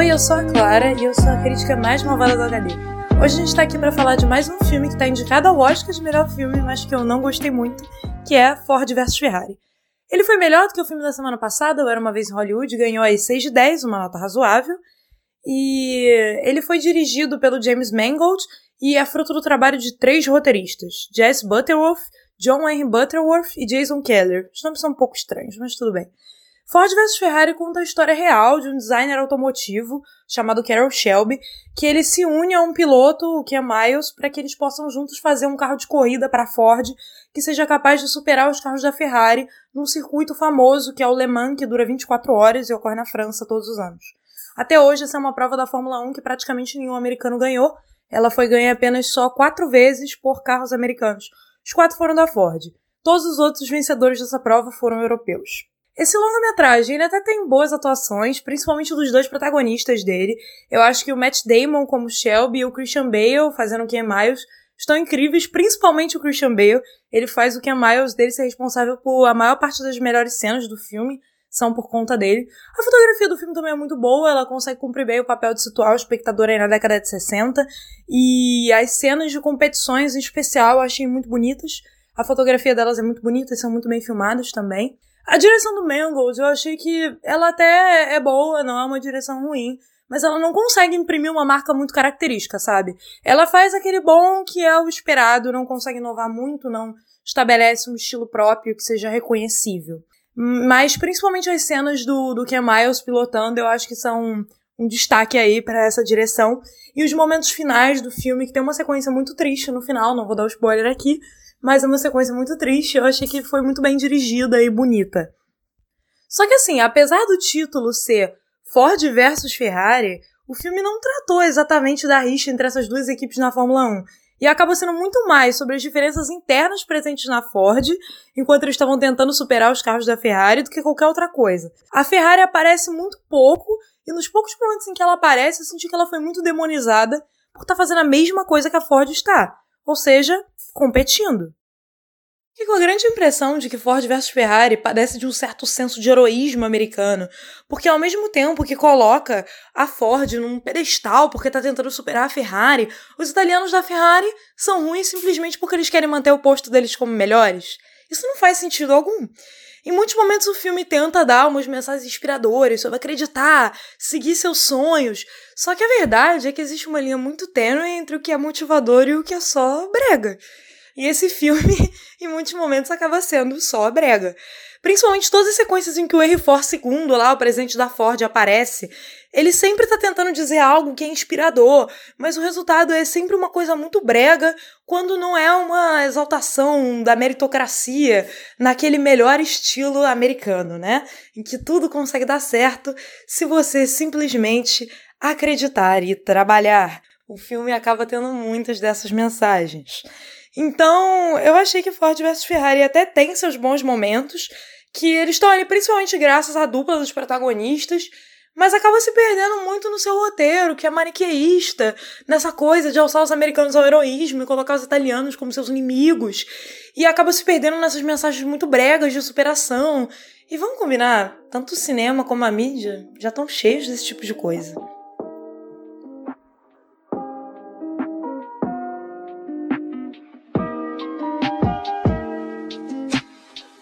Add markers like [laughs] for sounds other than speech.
Oi, eu sou a Clara e eu sou a crítica mais malvada do HD. Hoje a gente tá aqui para falar de mais um filme que tá indicado ao Oscar de melhor filme, mas que eu não gostei muito, que é Ford vs Ferrari. Ele foi melhor do que o filme da semana passada, Era Uma Vez em Hollywood, ganhou aí 6 de 10, uma nota razoável. E ele foi dirigido pelo James Mangold e é fruto do trabalho de três roteiristas: Jess Butterworth, John Henry Butterworth e Jason Keller. Os nomes são um pouco estranhos, mas tudo bem. Ford vs Ferrari conta a história real de um designer automotivo chamado Carroll Shelby, que ele se une a um piloto, o que é Miles, para que eles possam juntos fazer um carro de corrida para Ford que seja capaz de superar os carros da Ferrari num circuito famoso que é o Le Mans, que dura 24 horas e ocorre na França todos os anos. Até hoje, essa é uma prova da Fórmula 1 que praticamente nenhum americano ganhou. Ela foi ganha apenas só quatro vezes por carros americanos. Os quatro foram da Ford. Todos os outros vencedores dessa prova foram europeus. Esse longa-metragem, até tem boas atuações, principalmente dos dois protagonistas dele. Eu acho que o Matt Damon como Shelby e o Christian Bale fazendo Ken Miles estão incríveis, principalmente o Christian Bale. Ele faz o Ken Miles dele ser responsável por a maior parte das melhores cenas do filme, são por conta dele. A fotografia do filme também é muito boa, ela consegue cumprir bem o papel de situar o espectador aí na década de 60. E as cenas de competições em especial eu achei muito bonitas. A fotografia delas é muito bonita e são muito bem filmadas também. A direção do Mangold, eu achei que ela até é boa, não é uma direção ruim, mas ela não consegue imprimir uma marca muito característica, sabe? Ela faz aquele bom que é o esperado, não consegue inovar muito, não estabelece um estilo próprio que seja reconhecível. Mas principalmente as cenas do, do Ken Miles pilotando, eu acho que são um destaque aí para essa direção. E os momentos finais do filme, que tem uma sequência muito triste no final, não vou dar o spoiler aqui, mas é uma sequência muito triste. Eu achei que foi muito bem dirigida e bonita. Só que assim, apesar do título ser Ford versus Ferrari, o filme não tratou exatamente da rixa entre essas duas equipes na Fórmula 1. E acaba sendo muito mais sobre as diferenças internas presentes na Ford, enquanto eles estavam tentando superar os carros da Ferrari, do que qualquer outra coisa. A Ferrari aparece muito pouco, e nos poucos momentos em que ela aparece, eu senti que ela foi muito demonizada por estar tá fazendo a mesma coisa que a Ford está. Ou seja, competindo. Fico com a grande impressão de que Ford versus Ferrari padece de um certo senso de heroísmo americano, porque ao mesmo tempo que coloca a Ford num pedestal porque está tentando superar a Ferrari, os italianos da Ferrari são ruins simplesmente porque eles querem manter o posto deles como melhores. Isso não faz sentido algum. Em muitos momentos o filme tenta dar umas mensagens inspiradoras sobre acreditar, seguir seus sonhos. Só que a verdade é que existe uma linha muito tênue entre o que é motivador e o que é só brega. E esse filme, [laughs] em muitos momentos, acaba sendo só brega. Principalmente todas as sequências em que o Henry Ford II, lá, o presidente da Ford, aparece. Ele sempre tá tentando dizer algo que é inspirador, mas o resultado é sempre uma coisa muito brega, quando não é uma exaltação da meritocracia naquele melhor estilo americano, né? Em que tudo consegue dar certo se você simplesmente acreditar e trabalhar. O filme acaba tendo muitas dessas mensagens. Então, eu achei que Ford vs Ferrari até tem seus bons momentos, que eles estão ali principalmente graças à dupla dos protagonistas, mas acaba se perdendo muito no seu roteiro, que é maniqueísta, nessa coisa de alçar os americanos ao heroísmo e colocar os italianos como seus inimigos, e acaba se perdendo nessas mensagens muito bregas de superação. E vamos combinar, tanto o cinema como a mídia já estão cheios desse tipo de coisa.